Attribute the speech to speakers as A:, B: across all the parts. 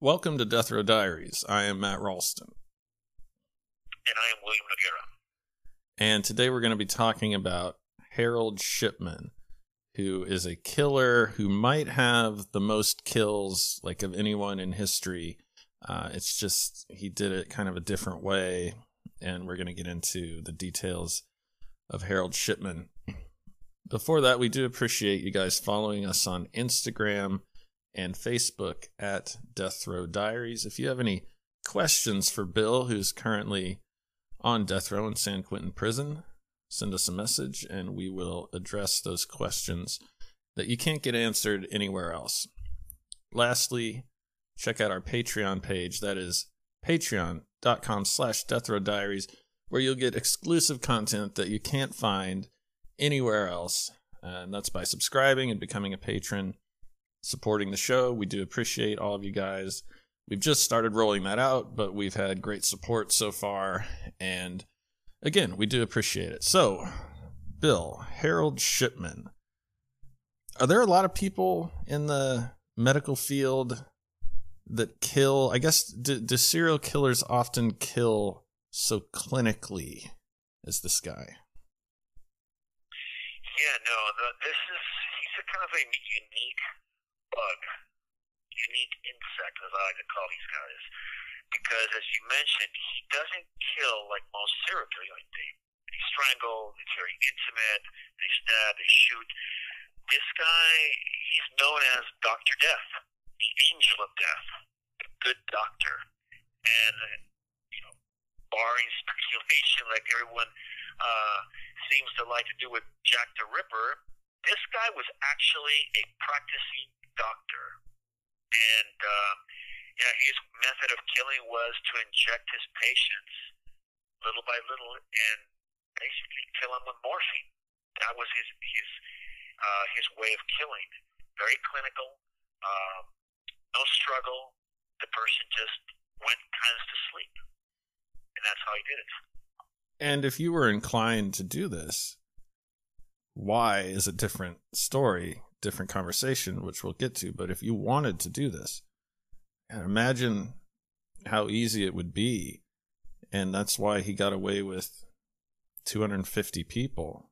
A: Welcome to death row diaries i am matt ralston
B: and I am William Noguera.
A: And today we're going to be talking about Harold Shipman, who is a killer who might have the most kills like of anyone in history. Uh, it's just he did it kind of a different way, and we're going to get into the details of Harold Shipman. Before that, we do appreciate you guys following us on Instagram and Facebook at Death Row Diaries. If you have any questions for Bill, who's currently on death row in San Quentin prison, send us a message and we will address those questions that you can't get answered anywhere else. Lastly, check out our Patreon page. That is patreon.com slash death row diaries, where you'll get exclusive content that you can't find anywhere else. Uh, and that's by subscribing and becoming a patron, supporting the show. We do appreciate all of you guys. We've just started rolling that out, but we've had great support so far. And again, we do appreciate it. So, Bill, Harold Shipman. Are there a lot of people in the medical field that kill? I guess, do, do serial killers often kill so clinically as this guy?
B: Yeah, no, the, this is, he's a kind of a unique bug, unique insect, as I like to call these guys. Because, as you mentioned, he doesn't kill like most serial killers. Like they, they strangle, it's very intimate, they stab, they shoot. This guy, he's known as Dr. Death, the angel of death, the good doctor. And, you know, barring speculation like everyone uh, seems to like to do with Jack the Ripper, this guy was actually a practicing doctor. And uh, yeah, his method of killing was to inject his patients little by little and basically kill them with morphine. That was his his uh, his way of killing. Very clinical, uh, no struggle. The person just went kind of to sleep, and that's how he did it.
A: And if you were inclined to do this, why is a different story, different conversation, which we'll get to. But if you wanted to do this, imagine how easy it would be. And that's why he got away with 250 people.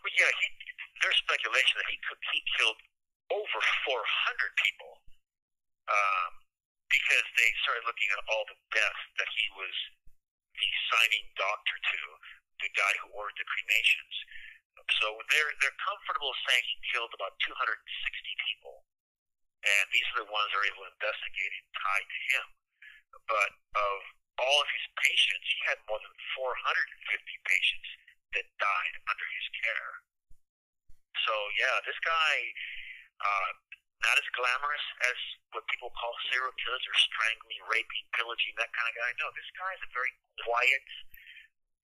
B: Well, yeah, he, there's speculation that he could, he killed over 400 people um, because they started looking at all the deaths that he was the signing doctor to, the guy who ordered the cremations. So they're they're comfortable saying he killed about 260 people, and these are the ones that are able to investigate and tied to him. But of all of his patients, he had more than 450 patients that died under his care. So yeah, this guy, uh, not as glamorous as what people call serial killers or strangling, raping, pillaging, that kind of guy. No, this guy is a very quiet.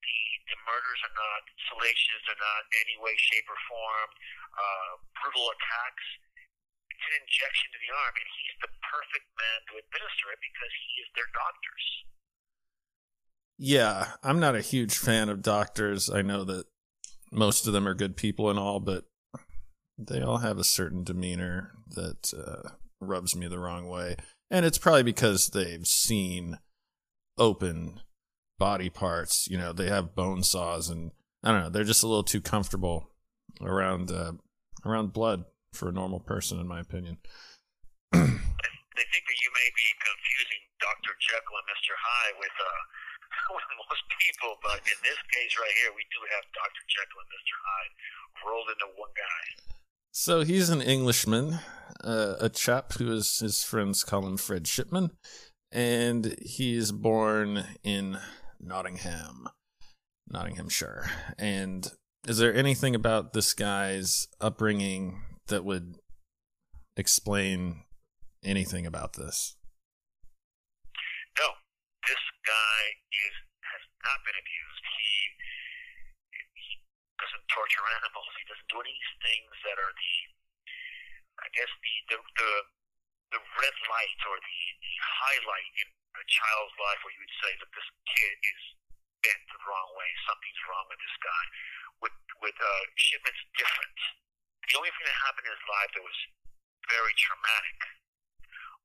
B: The the murders are not salacious. They're not any way, shape, or form uh, brutal attacks. It's an injection to the arm, and he's the perfect man to administer it because he is their doctors.
A: Yeah, I'm not a huge fan of doctors. I know that most of them are good people and all, but they all have a certain demeanor that uh, rubs me the wrong way. And it's probably because they've seen open body parts. You know, they have bone saws, and I don't know. They're just a little too comfortable around uh, around blood for a normal person, in my opinion.
B: they think that you may be confusing Dr. Jekyll and Mr. Hyde with uh, with most people, but in this case right here, we do have Dr. Jekyll and Mr. Hyde rolled into one guy.
A: So he's an Englishman, uh, a chap who is his friends call him Fred Shipman, and he's born in Nottingham, Nottinghamshire. And is there anything about this guy's upbringing that would explain anything about this?
B: No, this guy is has not been abused. He he doesn't torture animals. He doesn't do any things that are the, I guess the the the, the red light or the, the highlight in a child's life where you would say that this kid is bent the wrong way. Something's wrong with this guy. With with uh, Shipman's different. The only thing that happened in his life that was very traumatic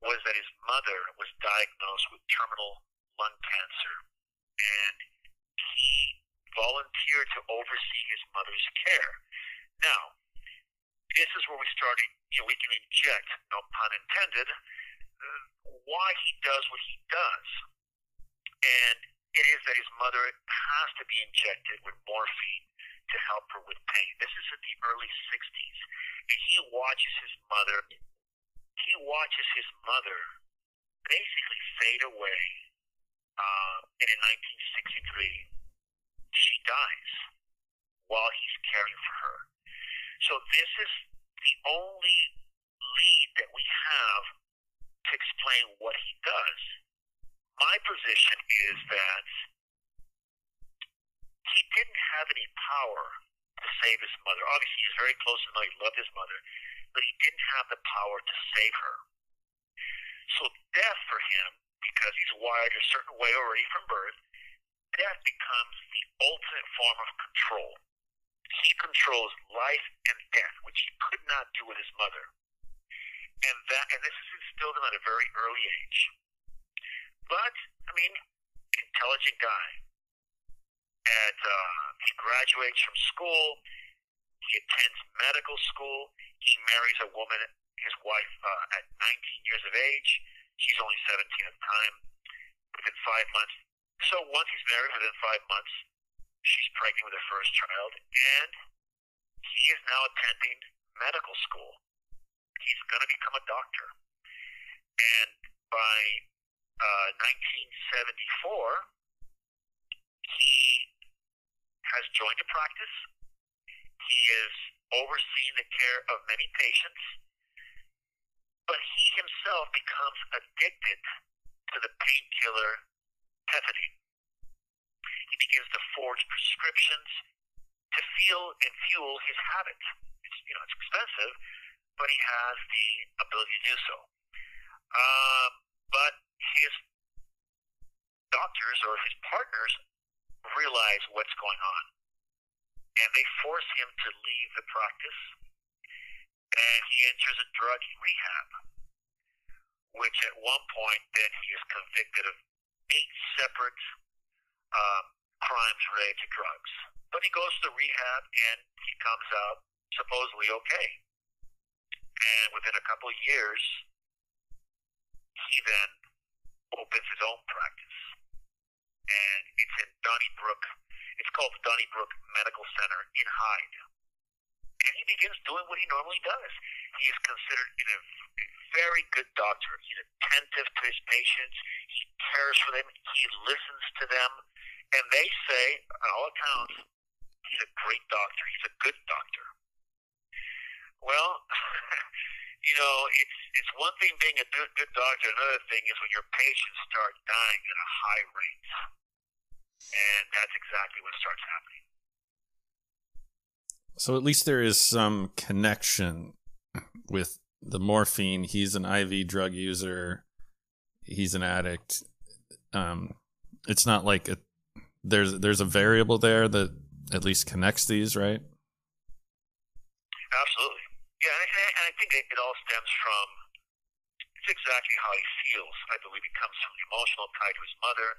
B: was that his mother was diagnosed with terminal lung cancer, and he volunteered to oversee his mother's care. Now, this is where we started, you know, we can inject, no pun intended, why he does what he does. And it is that his mother has to be injected with morphine to help her with pain. This is in the early 60s. And he watches his mother, he watches his mother basically fade away uh, and in 1963. She dies while he's caring for her. So this is the only lead that we have to explain what he does. My position is that he didn't have any power to save his mother. Obviously, he was very close to his mother. He loved his mother, but he didn't have the power to save her. So death for him, because he's wired a certain way already from birth, death becomes the ultimate form of control. He controls life and death, which he could not do with his mother. And that, and this is instilled in him at a very early age. But, I mean, intelligent guy. At, uh, he graduates from school. He attends medical school. He marries a woman, his wife, uh, at 19 years of age. She's only 17 at the time. Within five months. So once he's married, within five months, she's pregnant with her first child, and he is now attending medical school. He's going to become a doctor. And by uh, 1974, he has joined a practice. He is overseeing the care of many patients, but he himself becomes addicted to the painkiller pethidine. He begins to forge prescriptions to feel and fuel his habit. It's you know it's expensive, but he has the ability to do so. Uh, but his doctors or his partners realize what's going on, and they force him to leave the practice, and he enters a drug rehab, which at one point then he is convicted of eight separate uh, crimes related to drugs. But he goes to rehab and he comes out supposedly okay. And within a couple of years, he then opens his own practice. And it's in Donneybrook. It's called the Donneybrook Medical Center in Hyde. And he begins doing what he normally does. He is considered a, a very good doctor. He's attentive to his patients. He cares for them. He listens to them. And they say, on all accounts, he's a great doctor. He's a good doctor. Well, you know, it's it's one thing being a good, good doctor. Another thing is when your patients start dying at a high rate, and that's exactly what starts happening.
A: So at least there is some connection with the morphine. He's an IV drug user. He's an addict. Um, it's not like a, there's there's a variable there that at least connects these, right?
B: Absolutely. Yeah, and I, and I think it, it all stems from it's exactly how he feels. I believe it comes from the emotional tie to his mother.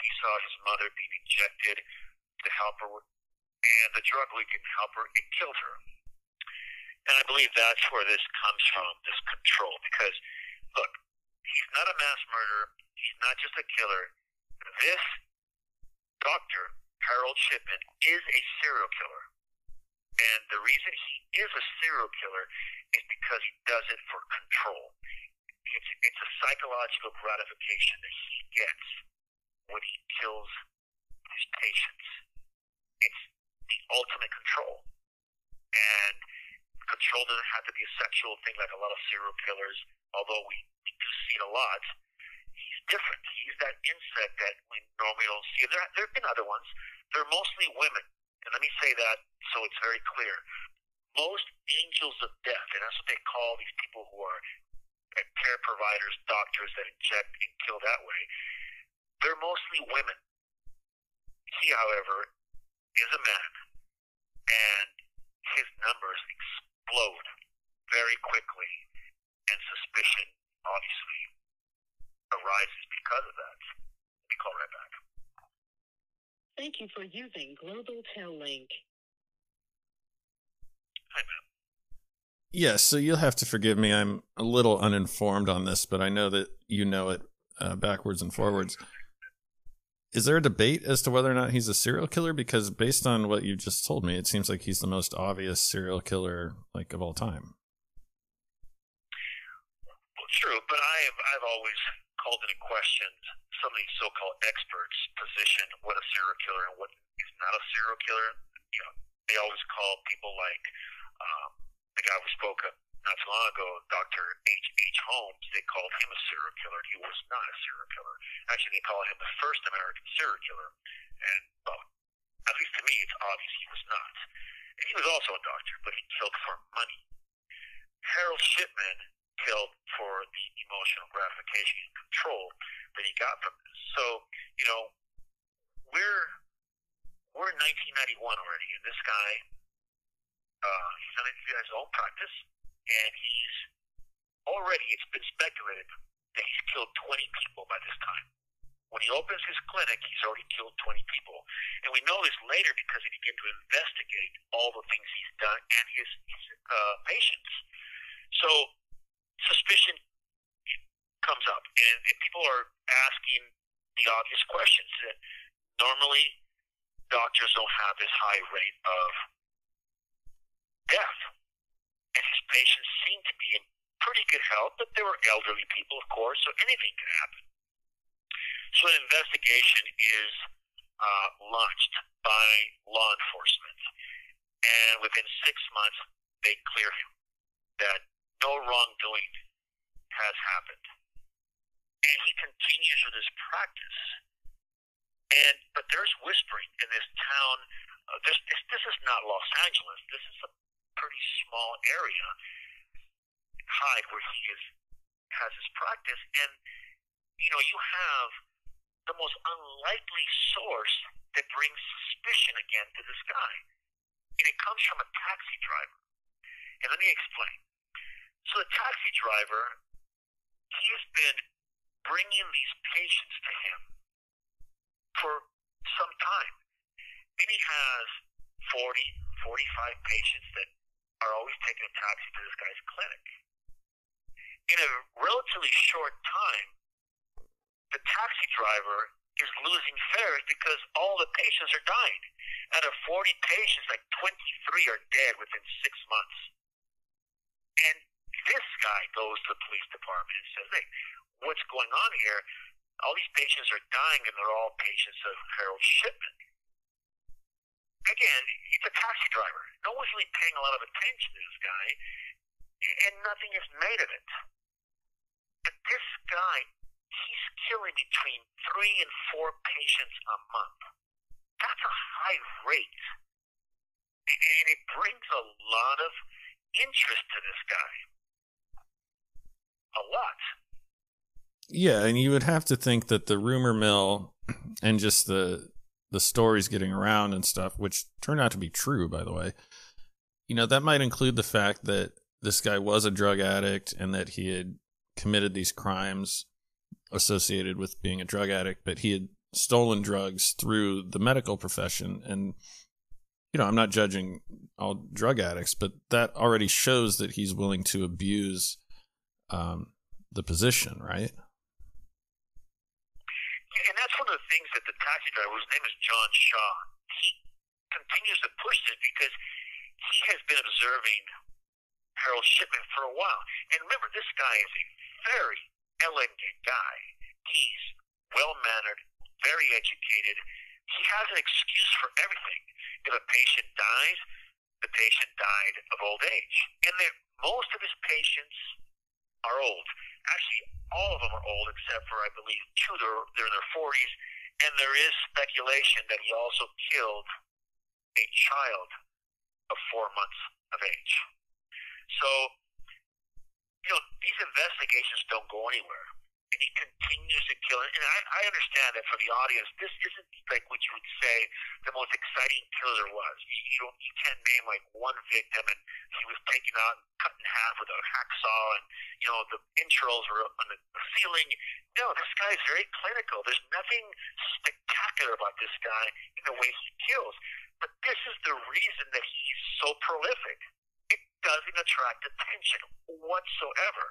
B: He saw his mother being injected to help her, and the drug leak didn't help her. It killed her. And I believe that's where this comes from, this control, because look, He's not a mass murderer. He's not just a killer. This doctor, Harold Shipman, is a serial killer. And the reason he is a serial killer is because he does it for control. It's, it's a psychological gratification that he gets when he kills his patients. It's the ultimate control. And control doesn't have to be a sexual thing like a lot of serial killers, although we, we do see it a lot. He's different. He's that insect that we normally don't see. There, there have been other ones. They're mostly women. And let me say that so it's very clear. Most angels of death, and that's what they call these people who are care providers, doctors that inject and kill that way, they're mostly women. He, however, is a man, and his numbers explode very quickly, and suspicion obviously arises because of that. Me call right back.
C: Thank you for using Global Tel Link.
B: Hi, ma'am.
A: Yes, so you'll have to forgive me. I'm a little uninformed on this, but I know that you know it uh, backwards and forwards. Is there a debate as to whether or not he's a serial killer? Because based on what you just told me, it seems like he's the most obvious serial killer like of all time.
B: Well, true, but I have I've always called into question some of these so-called experts' position what a serial killer and what is not a serial killer. You know, they always call people like um, the guy we spoke of not too long ago, Dr. H. H. Holmes, they called him a serial killer. He was not a serial killer. Actually, they call him the first American serial killer. And, well, at least to me, it's obvious he was not. And he was also a doctor, but he killed for money. Harold Shipman killed for the emotional gratification and control that he got from this. So, you know, we're we're in 1991 already, and this guy, uh, he's on his own practice and he's already, it's been speculated that he's killed 20 people by this time. When he opens his clinic, he's already killed 20 people. And we know this later because he began to investigate all the things he's done and his, his uh, patients. So suspicion comes up, and, and people are asking the obvious questions that normally doctors don't have this high rate of death and his patients seemed to be in pretty good health, but they were elderly people, of course, so anything could happen. So an investigation is uh, launched by law enforcement, and within six months, they clear him no wrongdoing has happened. And he continues with his practice. And but there's whispering in this town. Uh, this, this this is not Los Angeles. This is a pretty small area, Hyde, where he is has his practice, and you know you have the most unlikely source that brings suspicion again to this guy, and it comes from a taxi driver. And let me explain. So the taxi driver, he has been bringing these patients to him for some time, and he has 40, 45 patients that are always taking a taxi to this guy's clinic. In a relatively short time, the taxi driver is losing fares because all the patients are dying. Out of 40 patients, like 23 are dead within six months. And this guy goes to the police department and says, hey, what's going on here? All these patients are dying, and they're all patients of Harold Shipman again, it's a taxi driver. No one's really paying a lot of attention to this guy, and nothing is made of it. But this guy, he's killing between three and four patients a month. That's a high rate. And it brings a lot of interest to this guy. A lot.
A: Yeah, and you would have to think that the rumor mill and just the the stories getting around and stuff, which turned out to be true, by the way, you know, that might include the fact that this guy was a drug addict and that he had committed these crimes associated with being a drug addict, but he had stolen drugs through the medical profession. And, you know, I'm not judging all drug addicts, but that already shows that he's willing to abuse um, the position, right?
B: Yeah, and that's one of the things that the taxi driver, whose name is John Shaw, continues to push this because he has been observing Harold Shipman for a while. And remember, this guy is a very elegant guy. He's well mannered, very educated. He has an excuse for everything. If a patient dies, the patient died of old age. And most of his patients are old. Actually, all of them are old except for, I believe, two. They're, they're in their 40s. And there is speculation that he also killed a child of four months of age. So, you know, these investigations don't go anywhere and he continues to kill. And I, I understand that for the audience, this isn't like what you would say the most exciting killer was. You, you, you can't name like one victim and he was taken out and cut in half with a hacksaw and, you know, the entrails were on the ceiling. No, this guy is very clinical. There's nothing spectacular about this guy in the way he kills. But this is the reason that he's so prolific. It doesn't attract attention whatsoever.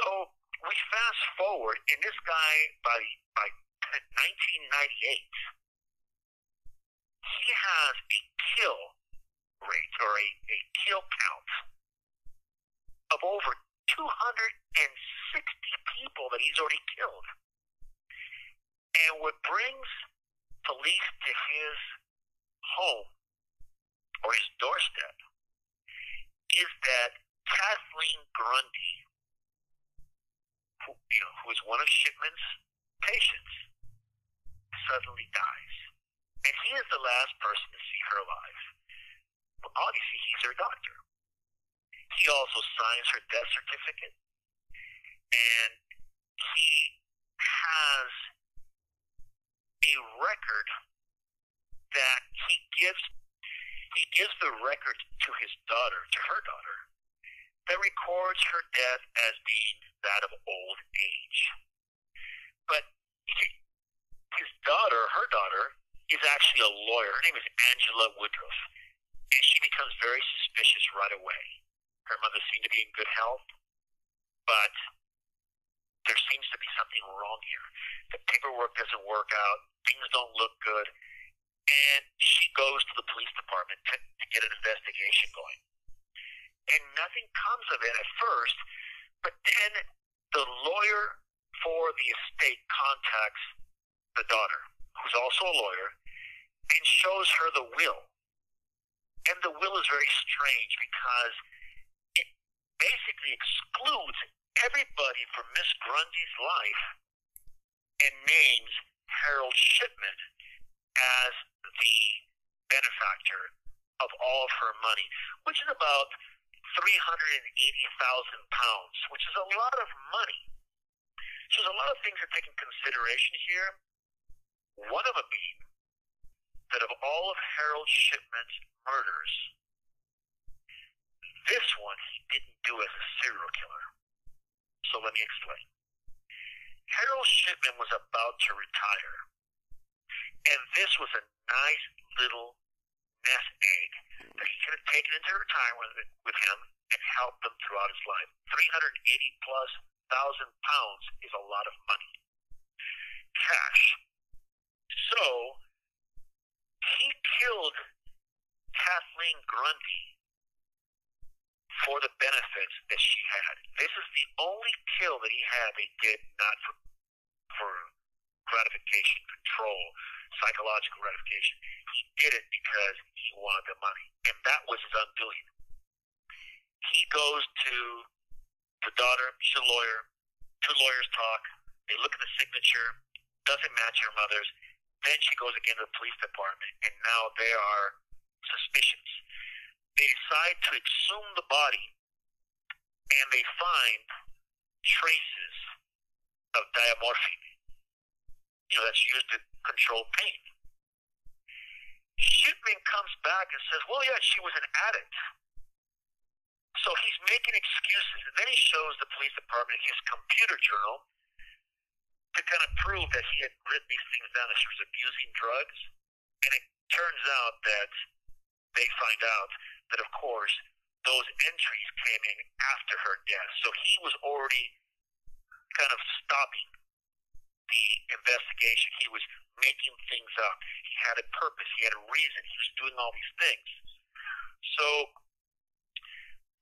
B: So we fast forward, and this guy by by 1998, he has a kill rate or a, a kill count of over 260 people that he's already killed. And what brings police to his home or his doorstep is that Kathleen Grundy you know, who is one of Shipman's patients, suddenly dies. And he is the last person to see her alive. Well, obviously, he's her doctor. He also signs her death certificate. And he has a record that he gives he gives the record to his daughter, to her daughter, that records her death as being that of old age. But his daughter, her daughter, is actually a lawyer. Her name is Angela Woodruff. And she becomes very suspicious right away. Her mother seemed to be in good health, but there seems to be something wrong here. The paperwork doesn't work out, things don't look good, and she goes to the police department to, to get an investigation going. And nothing comes of it at first, but then the lawyer for the estate contacts the daughter, who's also a lawyer, and shows her the will. And the will is very strange because it basically excludes everybody from Miss Grundy's life and names Harold Shipman as the benefactor of all of her money, which is about 380,000 pounds, which is a lot of money. So there's a lot of things to take in consideration here. One of them being that of all of Harold Shipman's murders, this one he didn't do as a serial killer. So let me explain. Harold Shipman was about to retire, and this was a nice little nest egg that he could have taken into retirement with, him and helped them throughout his life. 380 plus thousand pounds is a lot of money. Cash. So, he killed Kathleen Grundy for the benefits that she had. This is the only kill that he had they did not for, for gratification, control, psychological gratification. He did it because he wanted the money, and that was his undoing. He goes to the daughter, she's a lawyer. Two lawyers talk. They look at the signature, doesn't match her mother's. Then she goes again to the police department, and now there are suspicions. They decide to exhume the body, and they find traces of diamorphine. You know, that's used to control pain. Shipman comes back and says, well, yeah, she was an addict. So he's making excuses. And then he shows the police department his computer journal to kind of prove that he had written these things down, that she was abusing drugs. And it turns out that they find out that, of course, those entries came in after her death. So he was already kind of stopping the investigation. He was making things up. He had a purpose. He had a reason. He was doing all these things. So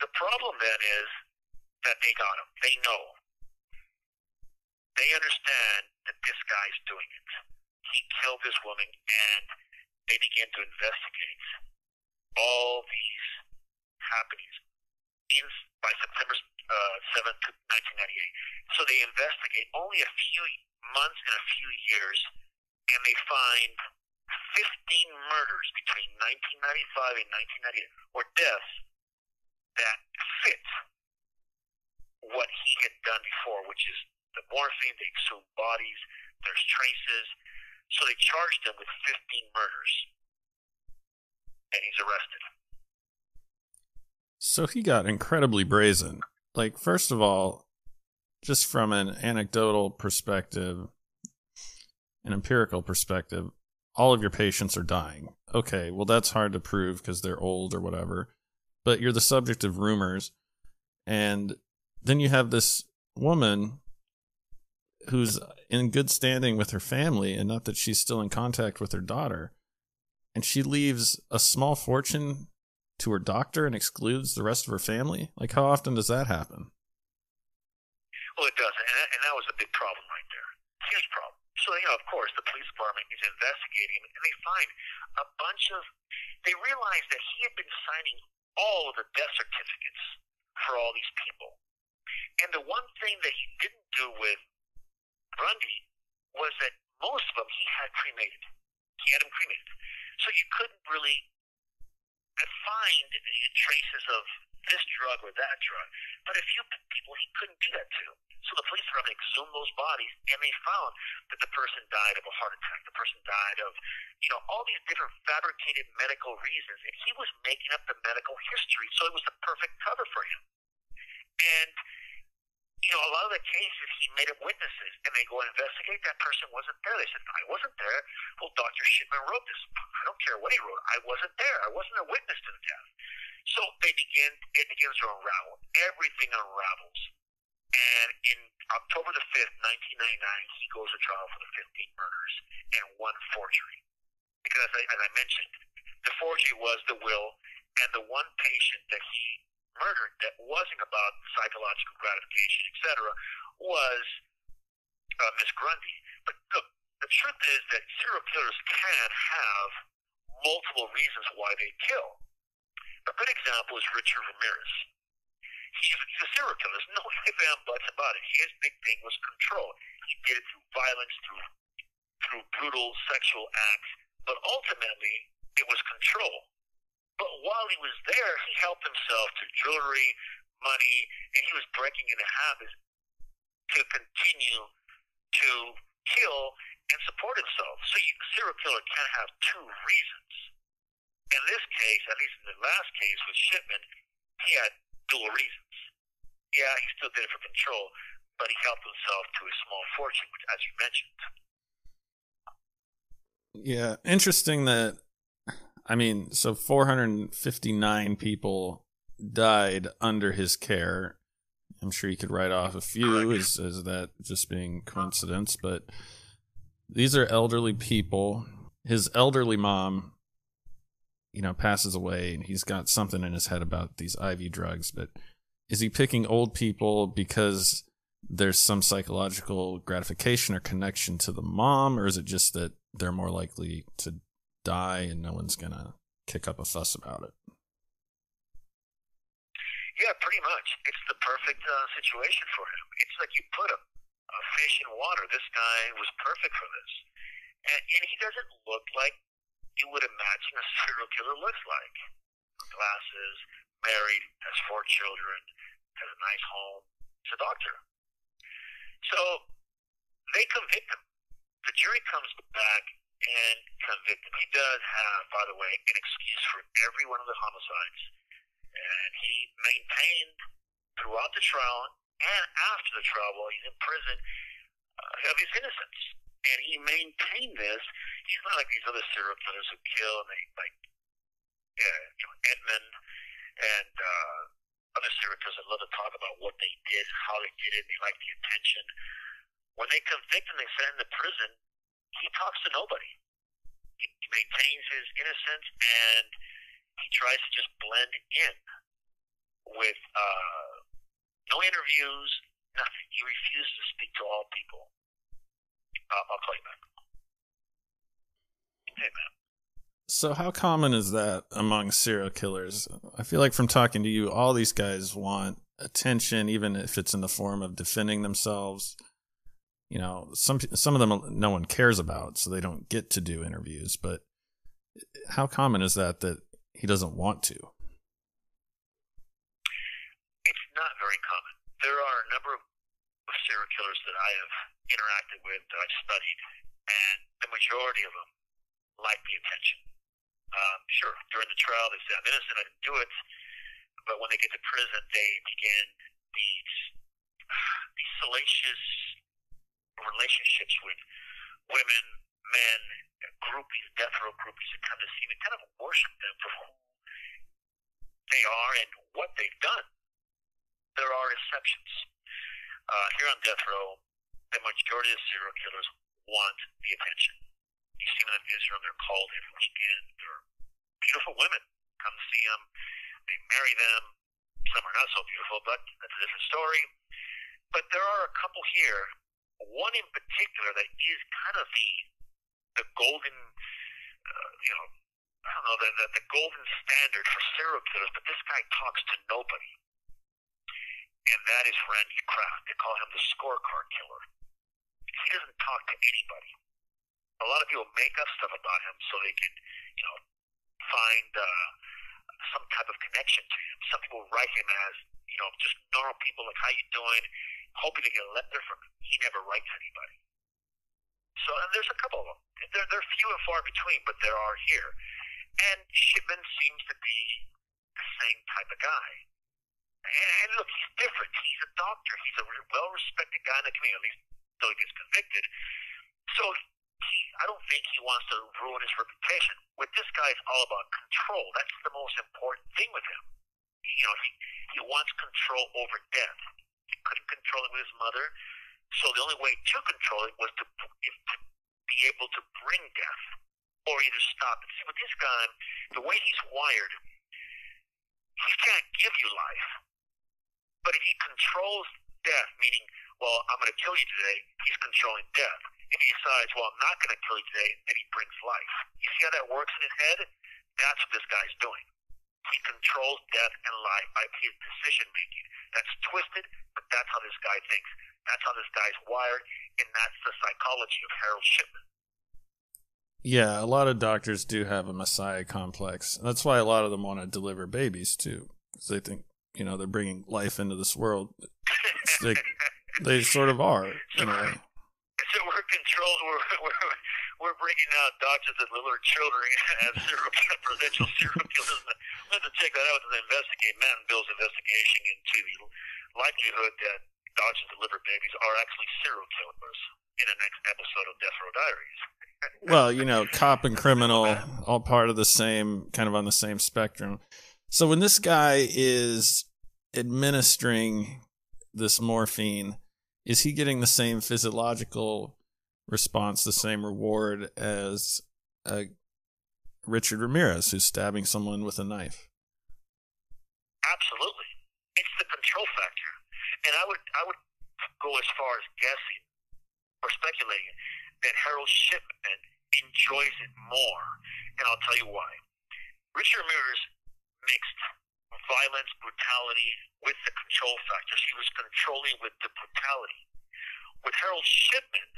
B: the problem then is that they got him. They know. They understand that this guy's doing it. He killed this woman, and they begin to investigate all these happenings in, by September uh, 7th, 1998. So they investigate only a few months and a few years, and they find 15 murders between 1995 and 1998, or deaths that fit what he had done before, which is the morphine, they exhumed bodies, there's traces. So they charged him with 15 murders, and he's arrested.
A: So he got incredibly brazen. Like, first of all, just from an anecdotal perspective, an empirical perspective, all of your patients are dying. Okay, well, that's hard to prove because they're old or whatever, but you're the subject of rumors. And then you have this woman who's in good standing with her family, and not that she's still in contact with her daughter. And she leaves a small fortune to her doctor and excludes the rest of her family? Like, how often does that happen?
B: Well, it does, and that, and that was a big problem right there. Huge problem. So, you know, of course, the police department is investigating, and they find a bunch of. They realize that he had been signing all of the death certificates for all these people. And the one thing that he didn't do with Grundy was that most of them he had cremated. He had them cremated. So you couldn't really find traces of this drug or that drug. But a few people he couldn't do that to. So the police department exhumed those bodies and they found that the person died of a heart attack. The person died of, you know, all these different fabricated medical reasons. And he was making up the medical history. So it was the perfect cover for him. And you know, a lot of the cases he made up witnesses, and they go and investigate. That person wasn't there. They said, "I wasn't there." Well, Doctor Shipman wrote this. I don't care what he wrote. I wasn't there. I wasn't a witness to the death. So they begin. It begins to unravel. Everything unravels. And in October the fifth, nineteen ninety nine, he goes to trial for the fifteen murders and one forgery. Because as I, as I mentioned, the forgery was the will, and the one patient that he murdered that wasn't about psychological gratification, etc., was uh, Miss Grundy. But look, the truth is that serial killers can have multiple reasons why they kill. A good example is Richard Ramirez. He's, a serial killer. There's no ifs and buts about it. His big thing was control. He did it through violence, through through brutal sexual acts, but ultimately it was control. But while he was there, he helped himself to jewelry, money, and he was breaking into habits to continue to kill and support himself. So you, serial killer can have two reasons. In this case, at least in the last case with Shipman, he had dual reasons. Yeah, he still did it for control, but he helped himself to a small fortune, which, as you mentioned.
A: Yeah, interesting that I mean, so 459 people died under his care. I'm sure you could write off a few as, as that just being coincidence, but these are elderly people. His elderly mom, you know, passes away and he's got something in his head about these IV drugs, but is he picking old people because there's some psychological gratification or connection to the mom, or is it just that they're more likely to die and no one's gonna kick up a fuss about it.
B: Yeah, pretty much. It's the perfect uh, situation for him. It's like you put a, a fish in water. This guy was perfect for this, and, and he doesn't look like you would imagine a serial killer looks like. Glasses, married, has four children, has a nice home. He's a doctor. So they convict him. The jury comes back and convict him. He does have, by the way, an excuse for every one of the homicides. And he maintained throughout the trial and after the trial while he's in prison uh, of his innocence. And he maintained this. He's not like these other serial killers who kill and they, like, yeah, Edmund and uh, other serial killers that love to talk about what they did, how they did it, they like the attention. When they convict and they send him to prison, he talks to nobody. He, he maintains his innocence and he tries to just blend in with uh, no interviews, nothing. He refuses to speak to all people. I'll you back. Hey, man.
A: So, how common is that among serial killers? I feel like from talking to you, all these guys want attention, even if it's in the form of defending themselves. You know, some some of them no one cares about, so they don't get to do interviews. But how common is that that he doesn't want to?
B: It's not very common. There are a number of serial killers that I have interacted with, that I've studied, and the majority of them like the attention. Um, sure, during the trial they say I'm innocent, I didn't do it, but when they get to prison, they begin these these salacious relationships with women, men, groupies, death row groupies that come to see me, kind of worship them for who they are and what they've done. There are exceptions. Uh, here on death row, the majority of serial killers want the attention. You see them in the newsroom, they're called every weekend. They're beautiful women. Come see them. They marry them. Some are not so beautiful, but that's a different story. But there are a couple here. One in particular that is kind of the the golden, uh, you know, I don't know, the, the, the golden standard for serial killers. But this guy talks to nobody, and that is Randy Kraft. They call him the scorecard killer. He doesn't talk to anybody. A lot of people make up stuff about him so they can, you know, find uh, some type of connection to him. Some people write him as, you know, just normal people like, how you doing? Hoping to get a letter from him. He never writes anybody. So, and there's a couple of them. They're, they're few and far between, but there are here. And Shipman seems to be the same type of guy. And, and look, he's different. He's a doctor. He's a well-respected guy in the community, at least until he gets convicted. So he, I don't think he wants to ruin his reputation. With this guy, it's all about control. That's the most important thing with him. You know, he, he wants control over death. Couldn't control it with his mother, so the only way to control it was to, be able to bring death or either stop it. See, with this guy, the way he's wired, he can't give you life. But if he controls death, meaning, well, I'm going to kill you today, he's controlling death If he decides, well, I'm not going to kill you today, then he brings life. You see how that works in his head? That's what this guy's doing. He controls death and life by his decision making. That's twisted, but that's how this guy thinks. That's how this guy's wired, and that's the psychology of Harold Shipman.
A: Yeah, a lot of doctors do have a messiah complex. That's why a lot of them want to deliver babies too, because they think you know they're bringing life into this world. they, they sort of are in a way
B: so we're control. We're, we're we're bringing out doctors that deliver children as serial potential serial killers. We'll have to check that out and investigate Matt and Bill's investigation into the likelihood that doctors that deliver babies are actually serial killers in the next episode of Death Row Diaries.
A: well, you know, cop and criminal, all part of the same, kind of on the same spectrum. So when this guy is administering this morphine is he getting the same physiological response, the same reward as uh, Richard Ramirez, who's stabbing someone with a knife?
B: Absolutely, it's the control factor, and I would I would go as far as guessing or speculating that Harold Shipman enjoys it more, and I'll tell you why. Richard Ramirez mixed violence, brutality with the control factor. She was controlling with the brutality. With Harold Shipman,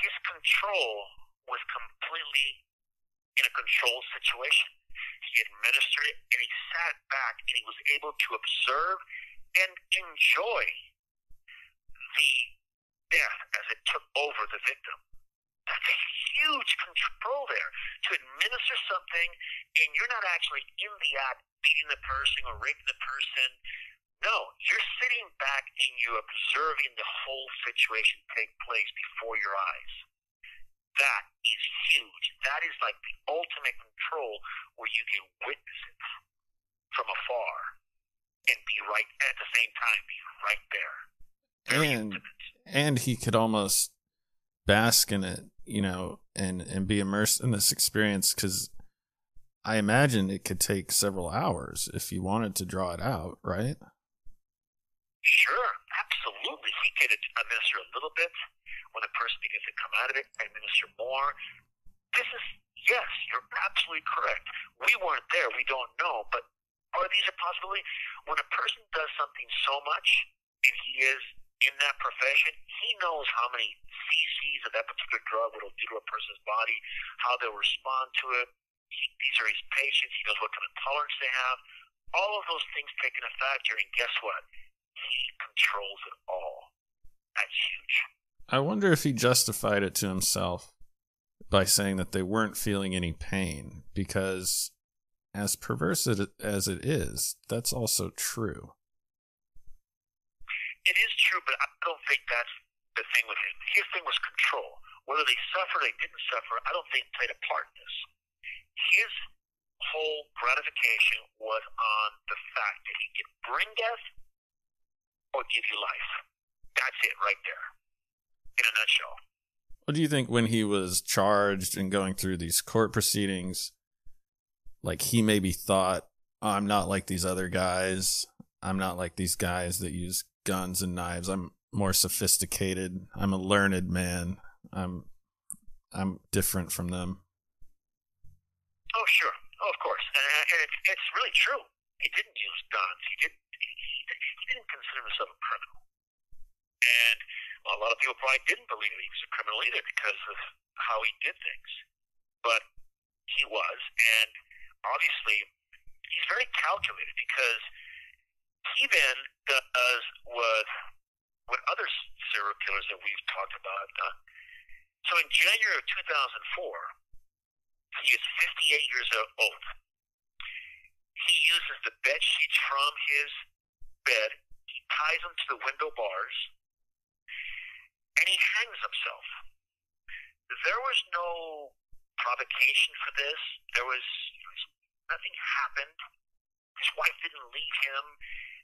B: his control was completely in a controlled situation. He administered it and he sat back and he was able to observe and enjoy the death as it took over the victim. That's a huge control there to administer something and you're not actually in the act beating the person or raping the person. No, you're sitting back and you're observing the whole situation take place before your eyes. That is huge. That is like the ultimate control where you can witness it from afar. and be right at the same time, be right there. Very
A: And
B: intimate.
A: and he could almost bask in it, you know, and and be immersed in this experience because I imagine it could take several hours if you wanted to draw it out, right?
B: Sure, absolutely. He could administer a little bit when the person begins to come out of it, administer more. This is, yes, you're absolutely correct. We weren't there, we don't know, but are these a possibility? When a person does something so much, and he is in that profession, he knows how many cc's of that particular drug will do to a person's body, how they'll respond to it. He, these are his patients. He knows what kind of tolerance they have. All of those things take in a factor, and guess what? He controls it all. That's huge.
A: I wonder if he justified it to himself by saying that they weren't feeling any pain because as perverse as it is, that's also true.
B: It is true, but I don't think that's the thing with him. His thing was control. Whether they suffered or they didn't suffer, I don't think played a part in this. His whole gratification was on the fact that he could bring death or give you life. That's it right there. In a nutshell.
A: What do you think when he was charged and going through these court proceedings? Like he maybe thought, I'm not like these other guys. I'm not like these guys that use guns and knives. I'm more sophisticated. I'm a learned man. I'm I'm different from them.
B: Oh, sure. Oh, of course. And, and it's, it's really true. He didn't use guns. He didn't. Didn't consider himself a criminal. And a lot of people probably didn't believe he was a criminal either because of how he did things. But he was, and obviously he's very calculated because he then does what what other serial killers that we've talked about have done. So in January of 2004, he is 58 years old. He uses the bed sheets from his bed. He ties them to the window bars, and he hangs himself. There was no provocation for this. There was nothing happened. His wife didn't leave him.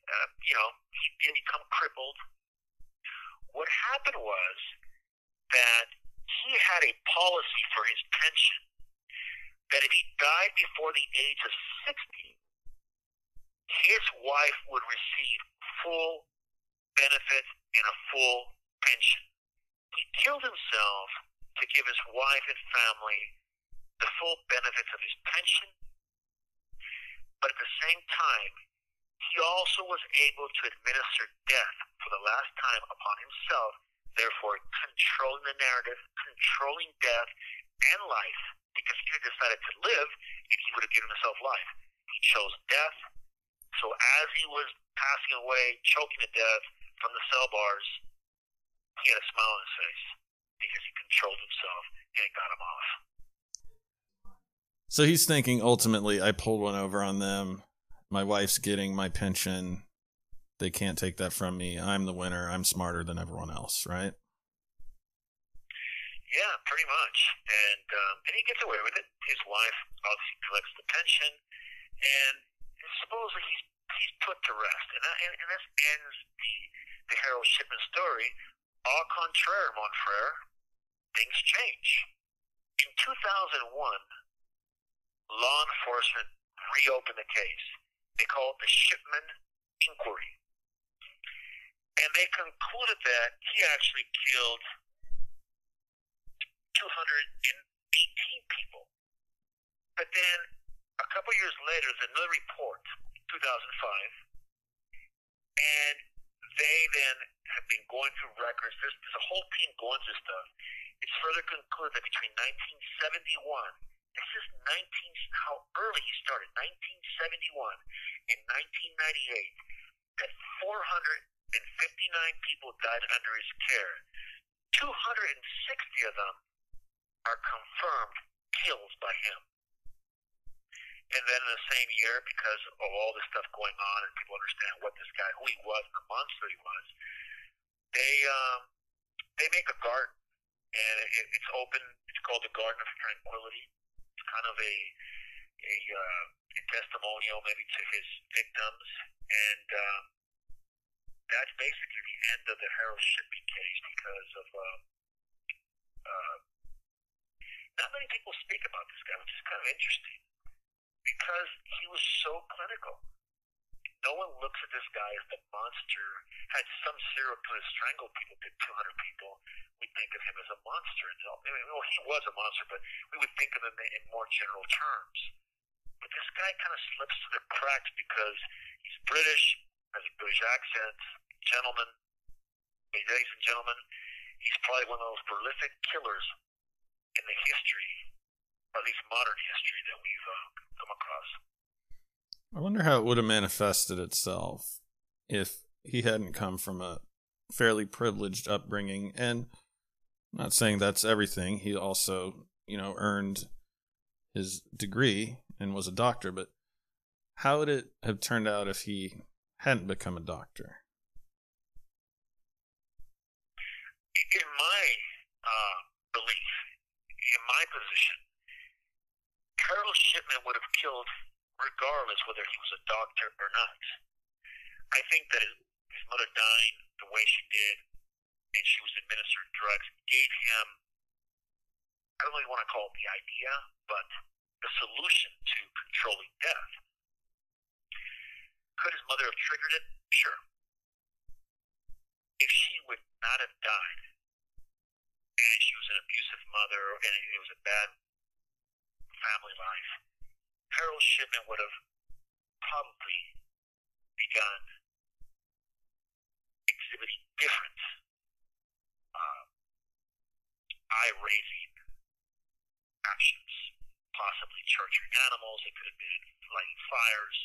B: Uh, you know, he didn't become crippled. What happened was that he had a policy for his pension that if he died before the age of 60, his wife would receive full benefits and a full pension. He killed himself to give his wife and family the full benefits of his pension, but at the same time, he also was able to administer death for the last time upon himself, therefore controlling the narrative, controlling death and life, because he had decided to live and he would have given himself life. He chose death. So as he was passing away, choking to death from the cell bars, he had a smile on his face because he controlled himself and it got him off.
A: So he's thinking ultimately, I pulled one over on them. My wife's getting my pension. They can't take that from me. I'm the winner. I'm smarter than everyone else, right?
B: Yeah, pretty much. And um, and he gets away with it. His wife obviously collects the pension, and supposedly he's he's put to rest. And and, and this ends the the Harold Shipman story. Au contraire, mon frere, things change. In 2001, law enforcement reopened the case. They called it the Shipman Inquiry. And they concluded that he actually killed 218 people. But then, couple years later, there's another report, 2005, and they then have been going through records. There's, there's a whole team going through stuff. It's further concluded that between 1971, this is 19, how early he started, 1971 and 1998, that 459 people died under his care. 260 of them are confirmed kills by him. And then in the same year, because of all this stuff going on and people understand what this guy, who he was, the monster he was, they um, they make a garden, and it, it's open. It's called the Garden of Tranquility. It's kind of a a, uh, a testimonial maybe to his victims and um, that's basically the end of the Harold Shipman case because of uh, uh, not many people speak about this guy, which is kind of interesting because he was so clinical. No one looks at this guy as the monster. Had some serial killer strangled people, did 200 people, we think of him as a monster. I mean, well, he was a monster, but we would think of him in more general terms. But this guy kind of slips through the cracks because he's British, has a British accent, gentleman. Ladies and gentlemen, he's probably one of those prolific killers in the history, or at least modern history, that we've uh, come across.
A: I wonder how it would have manifested itself if he hadn't come from a fairly privileged upbringing. And I'm not saying that's everything. He also, you know, earned his degree and was a doctor, but how would it have turned out if he hadn't become a doctor?
B: In my uh, belief, in my position, Harold Shipman would have killed regardless whether he was a doctor or not. I think that his mother dying the way she did, and she was administered drugs, gave him, I don't really want to call it the idea, but the solution to controlling death. Could his mother have triggered it? Sure. If she would not have died, and she was an abusive mother, and it was a bad family life, Harold Shipman would have probably begun exhibiting different uh, eye-raising actions, possibly torturing animals. It could have been lighting fires,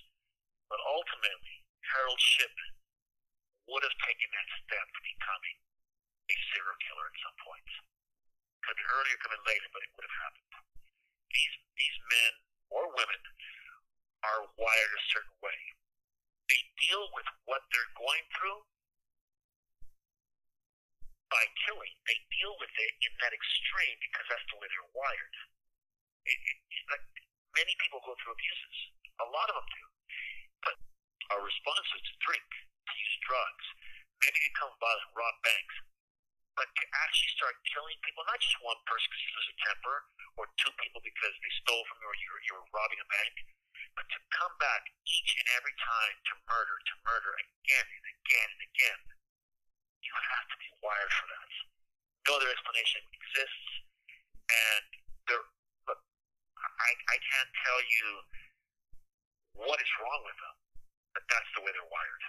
B: but ultimately, Harold Shipman would have taken that step to becoming a serial killer at some point. Could been earlier, could been later, but it would have happened. These these men or women are wired a certain way. They deal with what they're going through by killing. They deal with it in that extreme because that's the way they're wired. It, it, like many people go through abuses. A lot of them do. But our response is to drink, to use drugs, maybe to come by rob banks. But to actually start killing people, not just one person because he loses a temper, or two people because they stole from you or you were, you were robbing a bank, but to come back each and every time to murder, to murder again and again and again, you have to be wired for that. No other explanation exists, and there, look, I, I can't tell you what is wrong with them, but that's the way they're wired.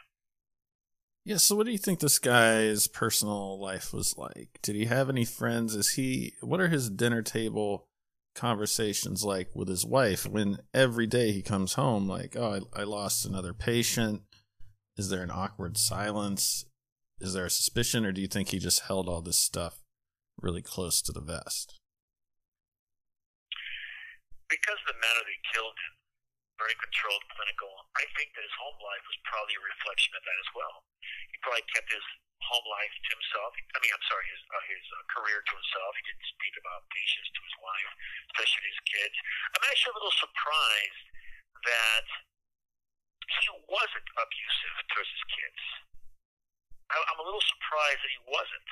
A: Yeah, so what do you think this guy's personal life was like? Did he have any friends? Is he what are his dinner table conversations like with his wife when every day he comes home like, "Oh, I, I lost another patient." Is there an awkward silence? Is there a suspicion or do you think he just held all this stuff really close to the vest?
B: Because the manner they killed him, very controlled, clinical, I think that his home life was probably a reflection of that as well he probably kept his home life to himself. I mean, I'm sorry, his uh, his uh, career to himself. He didn't speak about patients to his wife, especially his kids. I'm actually a little surprised that he wasn't abusive towards his kids. I, I'm a little surprised that he wasn't.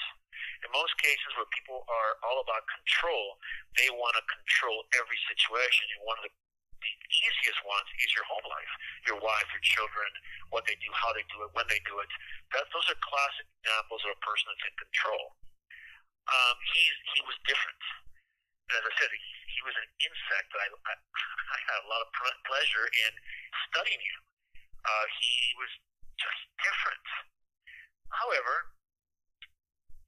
B: In most cases, where people are all about control, they want to control every situation. And one of the the easiest your home life, your wife, your children, what they do, how they do it, when they do it. That, those are classic examples of a person that's in control. Um, he he was different. And as I said, he, he was an insect that I, I, I had a lot of pleasure in studying him. Uh, he was just different. However,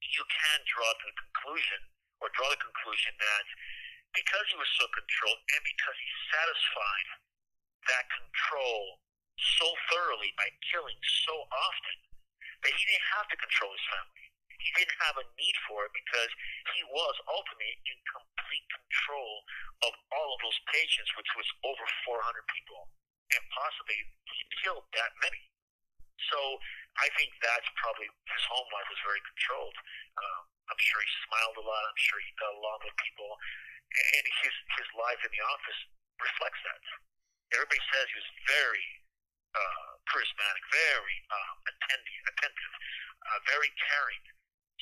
B: you can draw the conclusion, or draw the conclusion that because he was so controlled and because he satisfied that control so thoroughly by killing so often that he didn't have to control his family. He didn't have a need for it because he was ultimately in complete control of all of those patients, which was over 400 people. And possibly he killed that many. So I think that's probably his home life was very controlled. Um, I'm sure he smiled a lot. I'm sure he got along with people and his his life in the office reflects that. Everybody says he was very, uh, charismatic, very um, attentive, attentive, uh, very caring.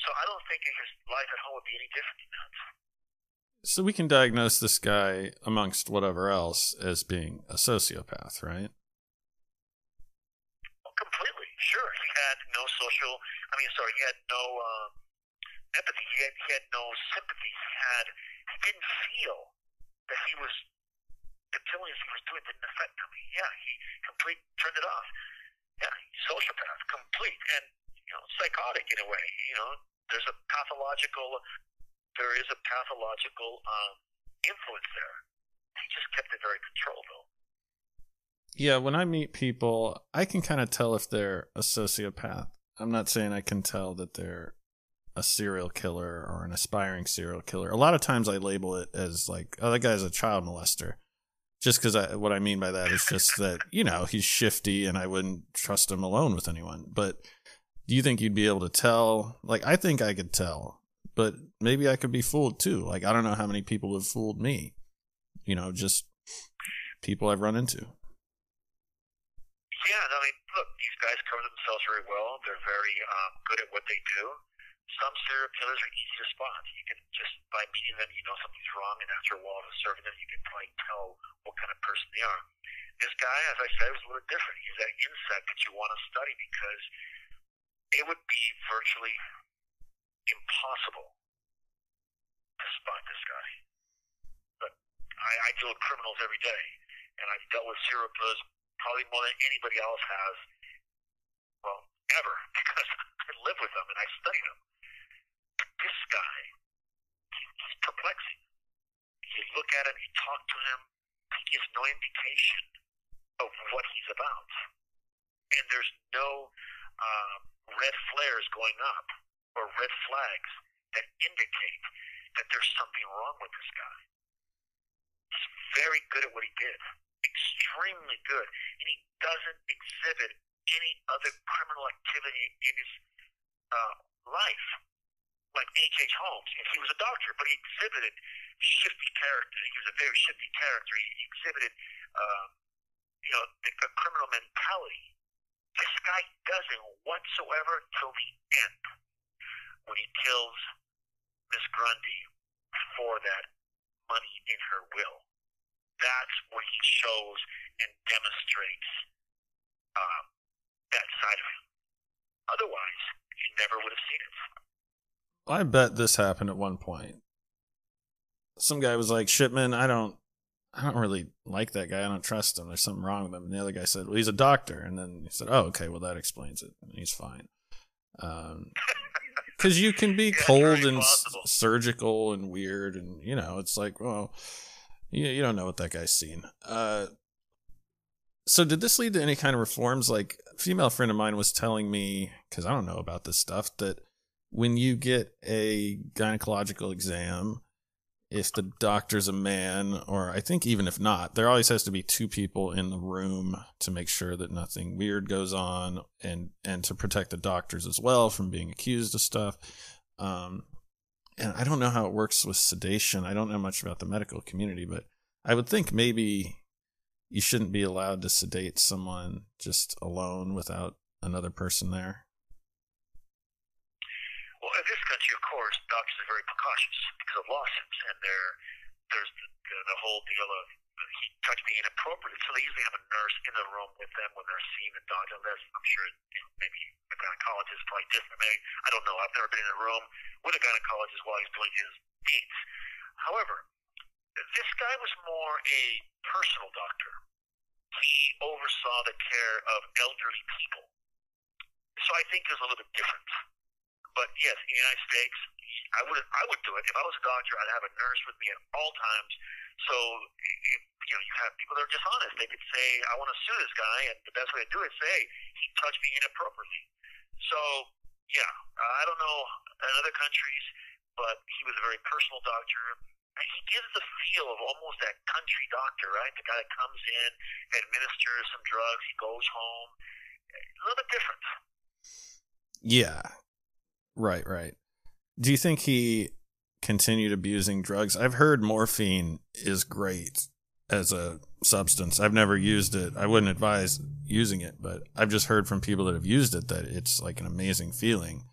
B: So I don't think his life at home would be any different than that.
A: So we can diagnose this guy amongst whatever else as being a sociopath, right?
B: Well, completely, sure. He had no social. I mean, sorry, he had no um, empathy. He had, he had no sympathy. He had. He didn't feel that he was the killings he was doing didn't affect him. Yeah, he complete turned it off. Yeah, sociopath, complete, and you know, psychotic in a way. You know, there's a pathological, there is a pathological um, influence there. He just kept it very controlled, though.
A: Yeah, when I meet people, I can kind of tell if they're a sociopath. I'm not saying I can tell that they're a serial killer or an aspiring serial killer. A lot of times I label it as like, oh, that guy's a child molester just because what I mean by that is just that you know he's shifty and I wouldn't trust him alone with anyone. But do you think you'd be able to tell? Like I think I could tell, but maybe I could be fooled too. Like I don't know how many people have fooled me. You know, just people I've run into.
B: Yeah, I mean, look, these guys cover themselves very well. They're very um, good at what they do some serial killers are easy to spot. You can just by meeting them, you know something's wrong, and after a while of serving them, you can probably tell what kind of person they are. This guy, as I said, was a little different. He's that insect that you want to study because it would be virtually impossible to spot this guy. But I, I deal with criminals every day, and I've dealt with serial killers probably more than anybody else has. Well, ever, because I live with them and I study them this guy, he's perplexing. You look at him, you talk to him, he gives no indication of what he's about. And there's no uh, red flares going up or red flags that indicate that there's something wrong with this guy. He's very good at what he did, extremely good, and he doesn't exhibit any other criminal activity in his uh, life like H.H. Holmes. He was a doctor, but he exhibited shifty character. He was a very shifty character. He exhibited, uh, you know, the, the criminal mentality. This guy doesn't whatsoever till the end when he kills Miss Grundy for that money in her will. That's when he shows and demonstrates um, that side of him. Otherwise, you never would have seen it.
A: I bet this happened at one point. Some guy was like, Shipman, I don't I don't really like that guy. I don't trust him. There's something wrong with him. And the other guy said, Well, he's a doctor. And then he said, Oh, okay, well that explains it. And he's fine. Um because you can be cold and s- surgical and weird and you know it's like well you, you don't know what that guy's seen uh so did this lead to any kind of reforms like a female friend of mine was telling me because i don't know about this stuff that when you get a gynecological exam, if the doctor's a man, or I think even if not, there always has to be two people in the room to make sure that nothing weird goes on, and and to protect the doctors as well from being accused of stuff. Um, and I don't know how it works with sedation. I don't know much about the medical community, but I would think maybe you shouldn't be allowed to sedate someone just alone without another person there.
B: In this country, of course, doctors are very precautious because of lawsuits, and there, there's the, the, the whole deal of uh, he touched me inappropriately, so they usually have a nurse in the room with them when they're seeing the doctor. Unless I'm sure you know, maybe a gynecologist is probably different. Maybe I don't know. I've never been in a room with a gynecologist while he's doing his needs. However, this guy was more a personal doctor. He oversaw the care of elderly people. So I think there's a little bit different. But yes, in the United States, I would I would do it if I was a doctor. I'd have a nurse with me at all times. So if, you know, you have people that are dishonest. They could say, "I want to sue this guy," and the best way to do it is say, "He touched me inappropriately." So yeah, I don't know in other countries, but he was a very personal doctor. He gives the feel of almost that country doctor, right? The guy that comes in, administers some drugs, he goes home. A little bit different.
A: Yeah, Right, right. Do you think he continued abusing drugs? I've heard morphine is great as a substance. I've never used it. I wouldn't advise using it, but I've just heard from people that have used it that it's like an amazing feeling.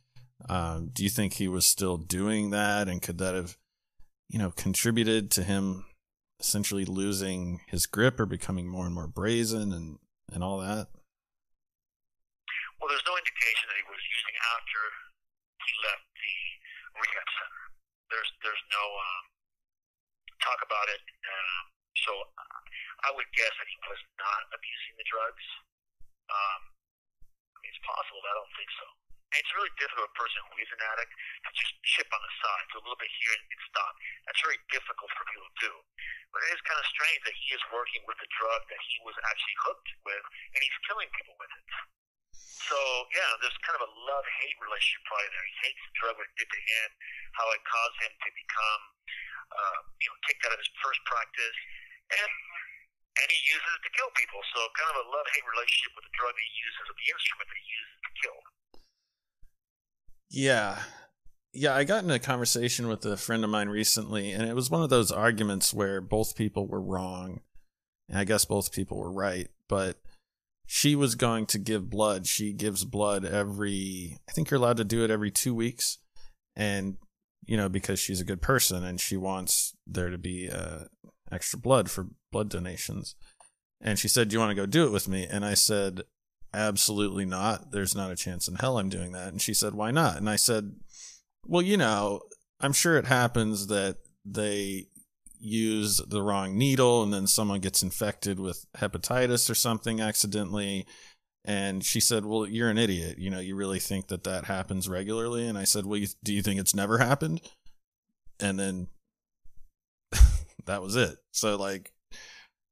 A: Um, do you think he was still doing that, and could that have, you know, contributed to him essentially losing his grip or becoming more and more brazen and and all that?
B: Well, there's no indication that he was using after he left the rehab center. There's there's no um, talk about it. Uh, so I would guess that he was not abusing the drugs. Um, I mean, it's possible, but I don't think so. And it's really difficult for a person who is an addict to just chip on the side, do a little bit here and, stop. That's very difficult for people to do. But it is kind of strange that he is working with a drug that he was actually hooked with, and he's killing people with it. So yeah, there's kind of a love-hate relationship probably there. He hates the drug, what it did to him, how it caused him to become, uh, you know, kicked out of his first practice, and and he uses it to kill people. So kind of a love-hate relationship with the drug he uses, or the instrument that he uses to kill.
A: Yeah. Yeah, I got in a conversation with a friend of mine recently, and it was one of those arguments where both people were wrong. And I guess both people were right, but she was going to give blood. She gives blood every, I think you're allowed to do it every two weeks. And, you know, because she's a good person and she wants there to be uh, extra blood for blood donations. And she said, Do you want to go do it with me? And I said, Absolutely not. There's not a chance in hell I'm doing that. And she said, Why not? And I said, Well, you know, I'm sure it happens that they use the wrong needle and then someone gets infected with hepatitis or something accidentally. And she said, Well, you're an idiot. You know, you really think that that happens regularly? And I said, Well, you, do you think it's never happened? And then that was it. So, like,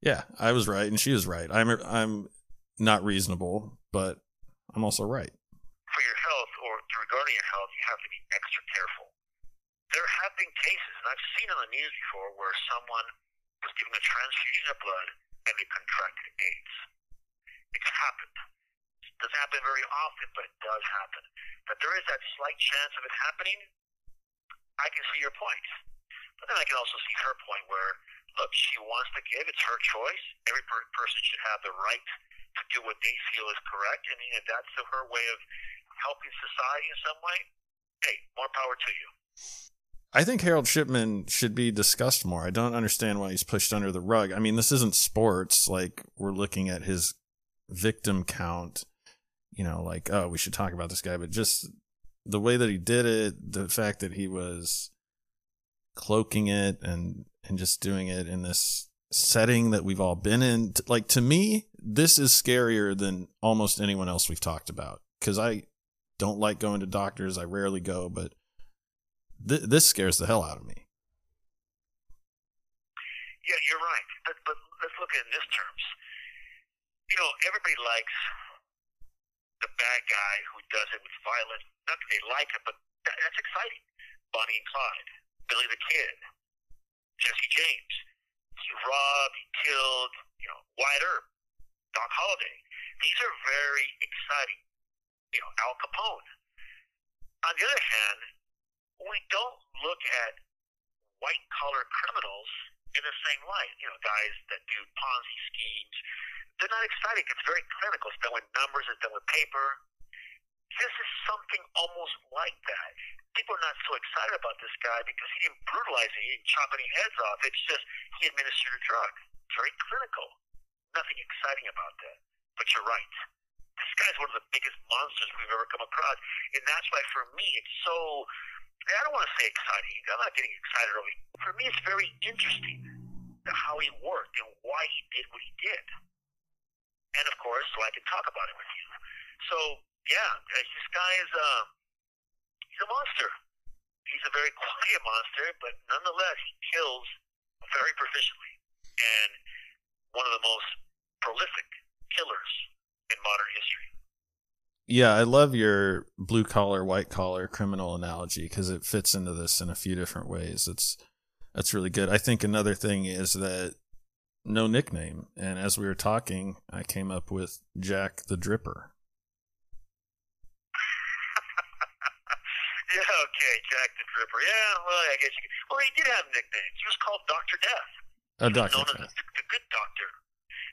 A: yeah, I was right and she was right. I'm, I'm not reasonable, but I'm also right.
B: For your health or regarding your health, you have to be extra careful. There have been cases, and I've seen on the news before, where someone was given a transfusion of blood and they contracted AIDS. It's happened. It doesn't happen very often, but it does happen. That there is that slight chance of it happening, I can see your point. But then I can also see her point where, look, she wants to give, it's her choice. Every per- person should have the right to do what they feel is correct. And if that's her way of helping society in some way, hey, more power to you.
A: I think Harold Shipman should be discussed more. I don't understand why he's pushed under the rug. I mean, this isn't sports. Like, we're looking at his victim count, you know, like, oh, we should talk about this guy, but just the way that he did it, the fact that he was cloaking it and, and just doing it in this setting that we've all been in. Like, to me, this is scarier than almost anyone else we've talked about because I don't like going to doctors. I rarely go, but th- this scares the hell out of me.
B: Yeah, you're right. But, but let's look at it in this terms. You know, everybody likes the bad guy who does it with violence. Not that they like it, but that, that's exciting. Bonnie and Clyde, Billy the Kid, Jesse James. He robbed, he killed, you know, Wyatt Earp, Doc Holliday. These are very exciting. You know, Al Capone. On the other hand, we don't look at white collar criminals in the same light. You know, guys that do Ponzi schemes. They're not exciting. It's very clinical. It's done with numbers. It's done with paper. This is something almost like that. People are not so excited about this guy because he didn't brutalize it. He didn't chop any heads off. It's just he administered a drug. Very clinical. Nothing exciting about that. But you're right. This guy's one of the biggest monsters we've ever come across. And that's why for me it's so I don't want to say exciting. I'm not getting excited over. For me, it's very interesting how he worked and why he did what he did. And of course, so I can talk about it with you. So yeah, this guy is a uh, he's a monster. He's a very quiet monster, but nonetheless, he kills very proficiently, and one of the most prolific killers in modern history.
A: Yeah, I love your blue collar, white collar criminal analogy because it fits into this in a few different ways. It's that's really good. I think another thing is that no nickname, and as we were talking, I came up with Jack the Dripper.
B: yeah, okay, Jack the Dripper. Yeah, well, I guess you could. Well, he did have nicknames. He was called Doctor Death.
A: A Doctor
B: known as the, the good doctor.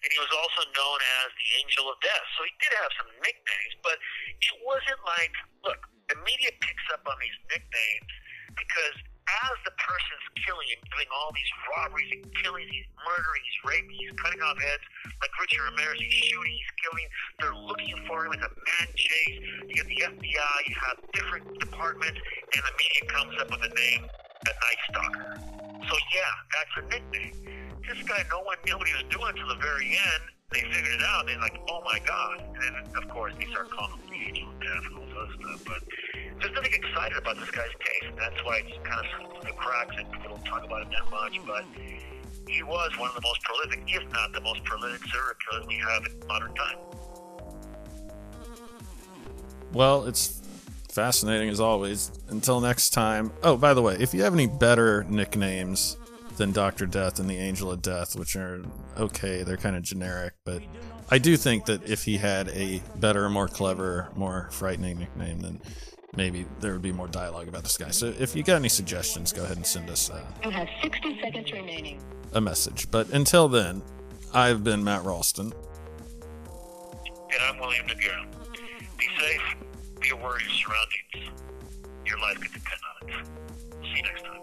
B: And he was also known as the Angel of Death. So he did have some nicknames, but it wasn't like, look, the media picks up on these nicknames because as the person's killing him, doing all these robberies and killings, he's murdering, he's raping, he's cutting off heads, like Richard Ramirez, he's shooting, he's killing. They're looking for him. It's a man chase. You have the FBI, you have different departments, and the media comes up with a name, the Night Stalker. So yeah, that's a nickname. This guy, no one knew what he was doing until the very end. They figured it out. They're like, oh my god. And then, of course, they start calling him the Angel of Death and all other stuff. But there's nothing excited about this guy's case, and that's why it's kind of slipped through the cracks, and people don't talk about him that much. But he was one of the most prolific, if not the most prolific serial killer we have in modern time.
A: Well, it's fascinating as always. Until next time. Oh, by the way, if you have any better nicknames than Dr. Death and the Angel of Death, which are okay, they're kind of generic, but I do think that if he had a better, more clever, more frightening nickname, then maybe there would be more dialogue about this guy. So if you got any suggestions, go ahead and send us uh,
C: You have 60 seconds remaining.
A: a message. But until then, I've been Matt Ralston.
B: And I'm William Noguera. Be safe, be aware of your surroundings. Your life could depend on it. See you next time.